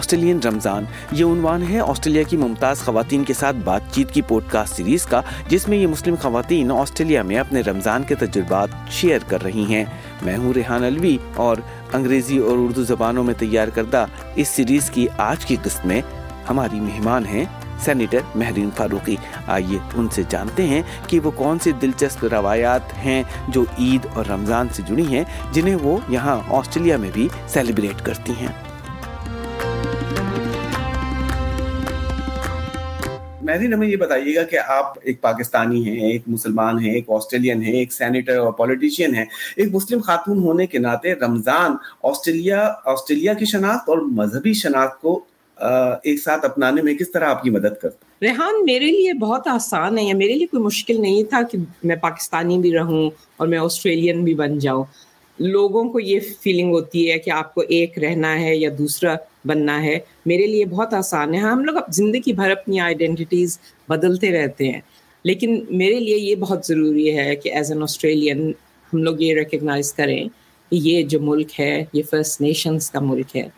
Australian رمضان، یہ عنوان ہے آسٹریلیا کی ممتاز خواتین کے ساتھ بات چیت کی پوڈ کاسٹ سیریز کا، جس میں یہ مسلم خواتین آسٹریلیا میں اپنے رمضان کے تجربات شیئر کر رہی ہیں۔ میں ہوں ریحان الوی اور انگریزی اور اردو زبانوں میں تیار کردہ اس سیریز کی آج کی قسط میں ہماری مہمان ہیں سینیٹر مہرین فاروقی۔ آئیے ان سے جانتے ہیں کہ وہ کون سی دلچسپ روایات ہیں جو عید اور رمضان سے جڑی ہیں، جنہیں وہ یہاں آسٹریلیا میں بھی سیلیبریٹ کرتی ہیں۔ مہرین ہمیں یہ بتائیے گا کہ آپ ایک پاکستانی ہیں، ایک مسلمان ہیں، ایک آسٹریلین ہیں، ایک سینیٹر اور پولیٹیشین ہیں۔ ایک مسلم خاتون ہونے کے ناطے رمضان آسٹریلیا آسٹریلیا کی شناخت اور مذہبی شناخت کو ایک ساتھ اپنانے میں کس طرح آپ کی مدد کرتا ریحان، میرے لیے بہت آسان ہے یا میرے لیے کوئی مشکل نہیں تھا کہ میں پاکستانی بھی رہوں اور میں آسٹریلین بھی بن جاؤں۔ لوگوں کو یہ فیلنگ ہوتی ہے کہ آپ کو ایک رہنا ہے یا دوسرا بننا ہے۔ میرے لیے بہت آسان ہے۔ ہاں، ہم لوگ زندگی بھر اپنی آئیڈینٹیز بدلتے رہتے ہیں۔ لیکن میرے لیے یہ بہت ضروری ہے کہ ایز این آسٹریلین ہم لوگ یہ ریکگنائز کریں کہ یہ جو ملک ہے، یہ فرسٹ نیشنز کا ملک ہے۔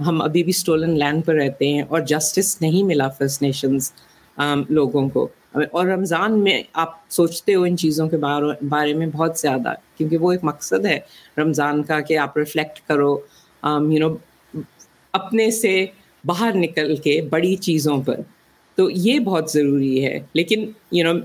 ہم ابھی بھی اسٹولن لینڈ پر رہتے ہیں اور جسٹس نہیں ملا فرسٹ نیشنز لوگوں کو۔ اور رمضان میں آپ سوچتے ہو ان چیزوں کے بارے میں بہت زیادہ۔ کیونکہ وہ ایک مقصد ہے رمضان کا کہ آپ ریفلیکٹ کرو۔ یو نو اپنے سے باہر نکل کے بڑی چیزوں پر۔ تو یہ بہت ضروری ہے۔ لیکن یو نو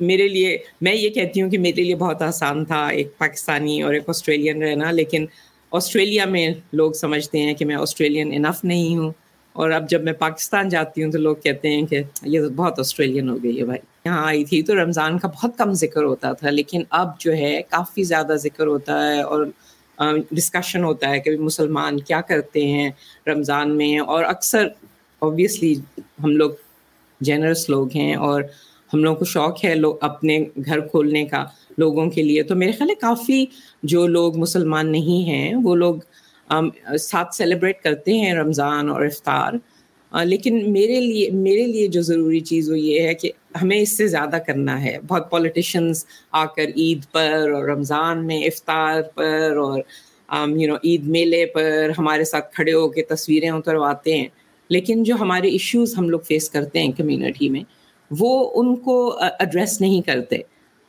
میرے لیے، میں یہ کہتی ہوں کہ میرے لیے بہت آسان تھا۔ ایک پاکستانی اور ایک آسٹریلین رہنا، لیکن آسٹریلیا میں لوگ سمجھتے ہیں کہ میں آسٹریلین انف نہیں ہوں۔ اور اب جب میں پاکستان جاتی ہوں تو لوگ کہتے ہیں کہ یہ تو بہت آسٹریلین ہو گئی ہے بھائی۔ یہاں آئی تھی تو رمضان کا بہت کم ذکر ہوتا تھا، لیکن اب جو ہے، کافی زیادہ ذکر ہوتا ہے اور ڈسکشن ہوتا ہے کہ مسلمان کیا کرتے ہیں رمضان میں اور اکثر اوبیسلی ہم لوگ جنرس لوگ ہیں اور ہم لوگوں کو شوق ہے لوگ اپنے گھر کھولنے کا لوگوں کے لیے تو میرے خیال ہے کافی جو لوگ مسلمان نہیں ہیں وہ لوگ ساتھ سیلیبریٹ کرتے ہیں رمضان اور افطار لیکن میرے لیے میرے لیے جو ضروری چیز وہ یہ ہے کہ ہمیں اس سے زیادہ کرنا ہے۔ بہت پولیٹیشنس آ کر عید پر اور رمضان میں افطار پر اور um, یو نو عید میلے پر ہمارے ساتھ کھڑے ہو کے تصویریں اترواتے ہیں۔ لیکن جو ہمارے ایشوز ہم لوگ فیس کرتے ہیں کمیونٹی میں، وہ ان کو ایڈریس نہیں کرتے۔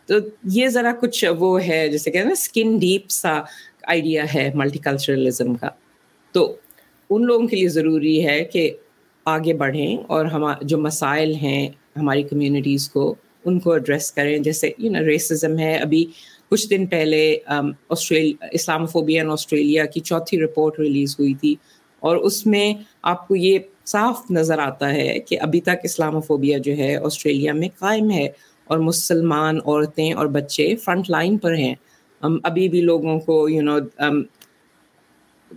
تو یہ ذرا کچھ وہ ہے، جیسے کہ نا اسکن ڈیپ سا آئیڈیا ہے ملٹی کلچرلزم کا۔ تو ان لوگوں کے لیے ضروری ہے کہ آگے بڑھیں اور ہم جو مسائل ہیں ہماری کمیونٹیز کو ان کو ایڈریس کریں۔ جیسے یو نا ریسزم ہے۔ ابھی کچھ دن پہلے آسٹریل اسلام فوبیا ان آسٹریلیا کی چوتھی رپورٹ ریلیز ہوئی تھی۔ اور اس میں آپ کو یہ صاف نظر آتا ہے کہ ابھی تک اسلام فوبیا جو ہے آسٹریلیا میں قائم ہے۔ اور مسلمان عورتیں اور بچے فرنٹ لائن پر ہیں۔ ابھی بھی لوگوں کو you know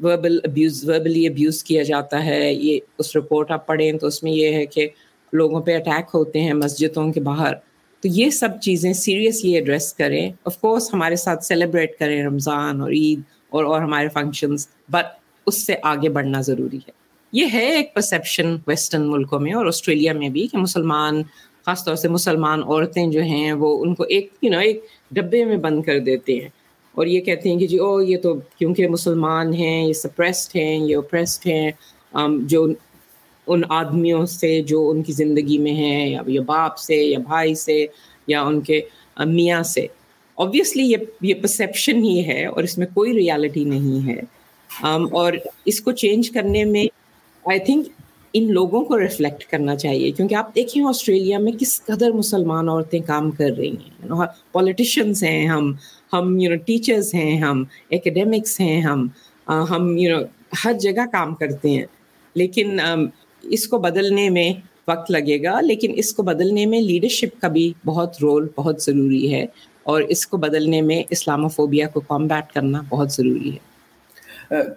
verbal abuse verbally abuse کیا جاتا ہے۔ یہ اس رپورٹ آپ پڑھیں تو اس میں یہ ہے کہ لوگوں پہ اٹیک ہوتے ہیں، مسجدوں کے باہر۔ تو یہ سب چیزیں سیریسلی ایڈریس کریں۔ آف کورس ہمارے ساتھ سیلیبریٹ کریں رمضان اور عید اور اور ہمارے فنکشنز بٹ اس سے آگے بڑھنا ضروری ہے۔ یہ ہے ایک پرسیپشن ویسٹرن ملکوں میں اور آسٹریلیا میں بھی کہ مسلمان، خاص طور سے مسلمان عورتیں جو ہیں، وہ ان کو ایک یو نو ایک ڈبے میں بند کر دیتے ہیں۔ اور یہ کہتے ہیں کہ جی او یہ تو کیونکہ مسلمان ہیں، یہ سپریسڈ ہیں، یہ اوپریسڈ ہیں۔ جو ان آدمیوں سے جو ان کی زندگی میں ہیں، یا یا باپ سے، یا بھائی سے، یا ان کے میاں سے۔ اوبیسلی یہ یہ پرسیپشن ہی ہے اور اس میں کوئی ریالٹی نہیں ہے۔ um, اور اس کو چینج کرنے میں آئی تھنک ان لوگوں کو ریفلیکٹ کرنا چاہیے۔ کیونکہ آپ دیکھیں آسٹریلیا میں کس قدر مسلمان عورتیں کام کر رہی ہیں۔ پولیٹیشینس ہیں ہم ہم یو نو ٹیچرس ہیں ہم اکیڈیمکس ہیں ہم ہم یو نو ہر جگہ کام کرتے ہیں۔ لیکن um, اس کو بدلنے میں وقت لگے گا لیکن اس کو بدلنے میں لیڈرشپ کا بھی بہت رول بہت ضروری ہے اور اس کو بدلنے میں اسلام فوبیا کو کمبیٹ کرنا بہت ضروری ہے۔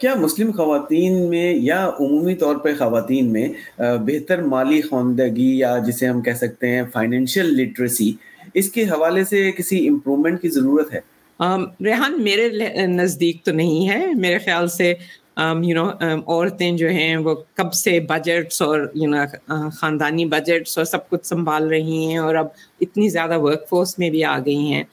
کیا مسلم خواتین میں یا عمومی طور پہ خواتین میں بہتر مالی خواندگی یا جسے ہم کہہ سکتے ہیں فائنینشیل لٹریسی اس کے حوالے سے کسی امپرومنٹ کی ضرورت ہے؟ ریحان میرے نزدیک تو نہیں ہے۔ میرے خیال سے یو نو عورتیں جو ہیں وہ کب سے بجٹس اور یو نو خاندانی بجٹس اور سب کچھ سنبھال رہی ہیں اور اب اتنی زیادہ ورک فورس میں بھی آ گئی ہیں۔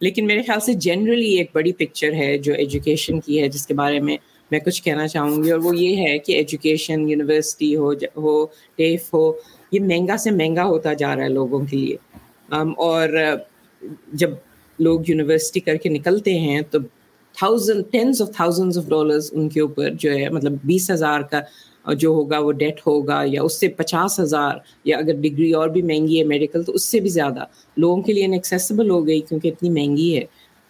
لیکن میرے خیال سے جنرلی ایک بڑی پکچر ہے جو ایجوکیشن کی ہے، جس کے بارے میں میں کچھ کہنا چاہوں گی۔ اور وہ یہ ہے کہ ایجوکیشن یونیورسٹی ہو ہو ٹیف ہو، یہ مہنگا سے مہنگا ہوتا جا رہا ہے لوگوں کے لیے۔ اور جب لوگ یونیورسٹی کر کے نکلتے ہیں تو thousand tens of thousand of dollars ان کے اوپر جو ہے مطلب بیس ہزار کا جو ہوگا، وہ ڈیٹ ہوگا یا اس سے پچاس ہزار یا اگر ڈگری اور بھی مہنگی ہے میڈیکل تو اس سے بھی زیادہ لوگوں کے لیے انیکسیسیبل ہو گئی کیونکہ اتنی مہنگی ہے۔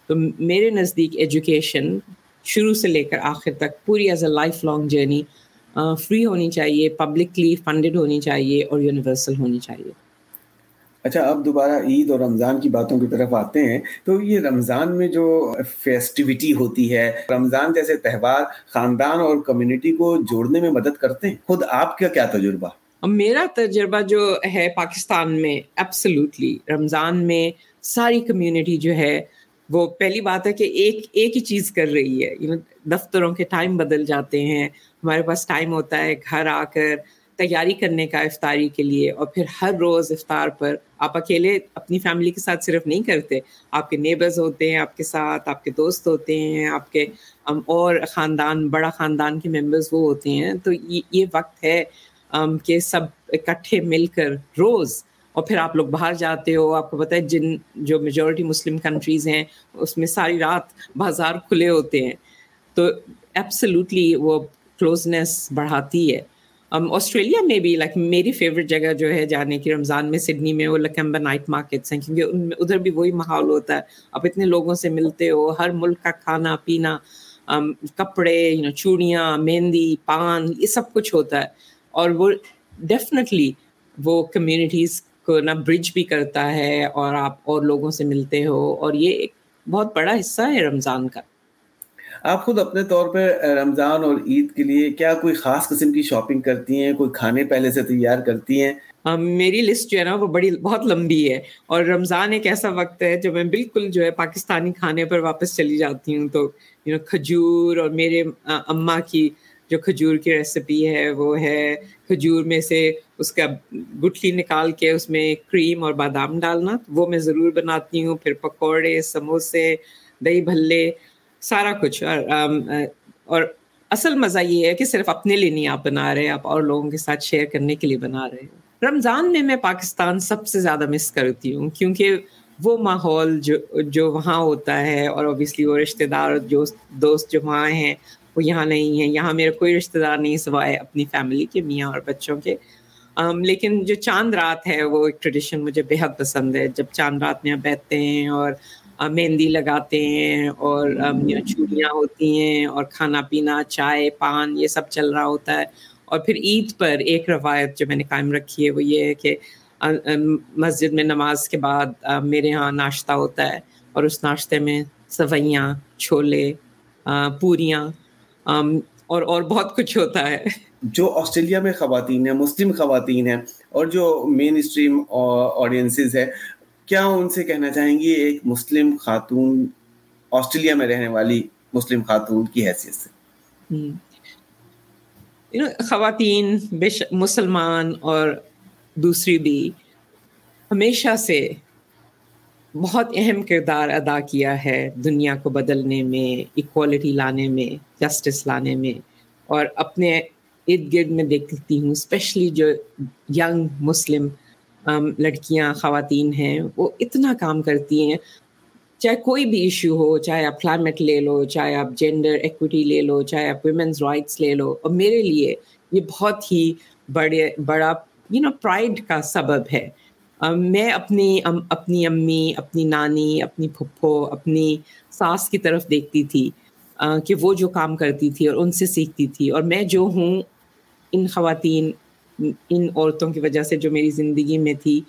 تو میرے نزدیک ایجوکیشن شروع سے لے کر آخر تک پوری as a lifelong journey free ہونی چاہیے پبلکلی فنڈیڈ ہونی چاہیے اور یونیورسل ہونی چاہیے۔ اچھا اب دوبارہ عید اور رمضان کی باتوں کی طرف آتے ہیں۔ تو یہ رمضان میں جو فیسٹیوٹی ہوتی ہے، رمضان جیسے تہوار خاندان اور کمیونٹی کو جوڑنے میں مدد کرتے ہیں؟ خود آپ کا کیا تجربہ؟ میرا تجربہ جو ہے پاکستان میں ایبسلوٹلی رمضان میں ساری کمیونٹی جو ہے، وہ پہلی بات ہے کہ ایک ایک ہی چیز کر رہی ہے۔ دفتروں کے ٹائم بدل جاتے ہیں، ہمارے پاس ٹائم ہوتا ہے گھر آ کر تیاری کرنے کا افطاری کے لیے اور پھر ہر روز افطار پر آپ اکیلے اپنی فیملی کے ساتھ صرف نہیں کرتے۔ آپ کے نیبرز ہوتے ہیں آپ کے ساتھ، آپ کے دوست ہوتے ہیں، آپ کے اور خاندان، بڑا خاندان کے ممبرز وہ ہوتے ہیں۔ تو یہ وقت ہے کہ سب اکٹھے مل کر روز، اور پھر آپ لوگ باہر جاتے ہو۔ آپ کو پتہ ہے، جن جو میجورٹی مسلم کنٹریز ہیں، اس میں ساری رات بازار کھلے ہوتے ہیں۔ تو ایبسلوٹلی وہ کلوزنس بڑھاتی ہے۔ Um, آسٹریلیا میں بھی لائک میری فیوریٹ جگہ جو ہے جانے کی، رمضان میں سڈنی میں وہ لکمبا نائٹ مارکیٹس ہیں، کیونکہ ان میں ادھر بھی وہی ماحول ہوتا ہے۔ آپ اتنے لوگوں سے ملتے ہو، ہر ملک کا کھانا پینا um, کپڑے یو نو چوڑیاں، مہندی، پان، یہ سب کچھ ہوتا ہے۔ اور وہ ڈیفینیٹلی وہ کمیونٹیز کو نا برج بھی کرتا ہے اور آپ اور لوگوں سے ملتے ہو۔ اور یہ ایک بہت بڑا حصہ ہے رمضان کا۔ آپ خود اپنے طور پہ رمضان اور عید کے لیے کیا کوئی خاص قسم کی شاپنگ کرتی ہیں؟ کوئی کھانے پہلے سے تیار کرتی ہیں؟ میری لسٹ جو ہے نا، وہ بڑی، بہت لمبی ہے۔ اور رمضان ایک ایسا وقت ہے جو میں بالکل جو ہے پاکستانی کھانے پر واپس چلی جاتی ہوں۔ تو یو نو کھجور اور میرے اماں کی جو کھجور کی ریسیپی ہے، وہ ہے کھجور میں سے اس کا گٹھلی نکال کے اس میں کریم اور بادام ڈالنا۔ وہ میں ضرور بناتی ہوں۔ پھر پکوڑے، سموسے، دہی بھلے سارا کچھ۔ اور اور اصل مزہ یہ ہے کہ صرف اپنے لیے نہیں آپ بنا رہے، آپ اور لوگوں کے ساتھ شیئر کرنے کے لیے بنا رہے ہیں۔ رمضان میں میں پاکستان سب سے زیادہ مس کرتی ہوں، کیونکہ وہ ماحول جو جو وہاں ہوتا ہے، اور اوبیسلی وہ رشتے دار جو دوست جو وہاں ہیں، وہ یہاں نہیں ہیں۔ یہاں میرا کوئی رشتے دار نہیں سوائے اپنی فیملی کے، میاں اور بچوں کے۔ لیکن جو چاند رات ہے وہ ایک ٹریڈیشن مجھے بےحد پسند ہے۔ جب چاند رات میں بیٹھتے ہیں اور مہندی لگاتے ہیں اور چوڑیاں ہوتی ہیں اور کھانا پینا، چائے، پان، یہ سب چل رہا ہوتا ہے۔ اور پھر عید پر ایک روایت جو میں نے قائم رکھی ہے، وہ یہ ہے کہ مسجد میں نماز کے بعد میرے یہاں ناشتہ ہوتا ہے اور اس ناشتے میں سوئیاں، چھولے پوریاں اور اور بہت کچھ ہوتا ہے۔ جو آسٹریلیا میں خواتین ہیں، مسلم خواتین ہیں اور جو مین اسٹریم آڈینسز ہے کیا ان سے کہنا چاہیں گی ایک مسلم خاتون آسٹریلیا میں رہنے والی مسلم خاتون کی حیثیت سے؟ خواتین مسلمان اور دوسری بھی ہمیشہ سے بہت اہم کردار ادا کیا ہے دنیا کو بدلنے میں اکوالٹی لانے میں جسٹس لانے میں۔ اور اپنے ارد گرد میں دیکھتی ہوں اسپیشلی جو ینگ مسلم لڑکیاں، خواتین ہیں، وہ اتنا کام کرتی ہیں۔ چاہے کوئی بھی ایشو ہو، چاہے آپ کلائمیٹ لے لو، چاہے آپ جینڈر ایکوٹی لے لو، چاہے آپ ویمنس رائٹس لے لو۔ اور میرے لیے یہ بہت ہی بڑے، بڑا یو نو پرائڈ کا سبب ہے۔ میں اپنی اپنی امی، اپنی نانی، اپنی پھپھو، اپنی ساس کی طرف دیکھتی تھی کہ وہ جو کام کرتی تھی اور ان سے سیکھتی تھی۔ اور میں جو ہوں، ان خواتین ان عورتوں کی وجہ سے جو میری زندگی میں تھی،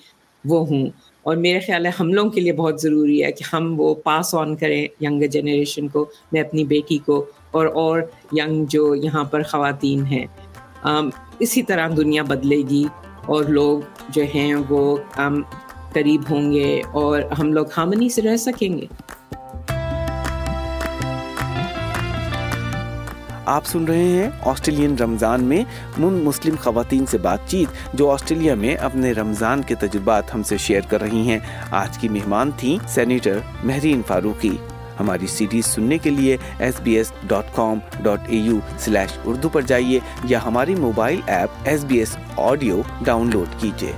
وہ ہوں۔ اور میرے خیال ہے ہم لوگوں کے لیے بہت ضروری ہے کہ ہم وہ پاس آن کریں ینگ جنریشن کو، میں اپنی بیٹی کو اور اور ینگ جو یہاں پر خواتین ہیں۔ اسی طرح دنیا بدلے گی اور لوگ جو ہیں وہ قریب ہوں گے اور ہم لوگ ہامنی سے رہ سکیں گے۔ آپ سن رہے ہیں آسٹریلین رمضان میں من مسلم خواتین سے بات چیت جو آسٹریلیا میں اپنے رمضان کے تجربات ہم سے شیئر کر رہی ہیں۔ آج کی مہمان تھیں سینیٹر مہرین فاروقی۔ ہماری سیریز سننے کے لیے S B S dot com dot A U slash Urdu پر جائیے یا ہماری mobile app S B S audio download کیجیے۔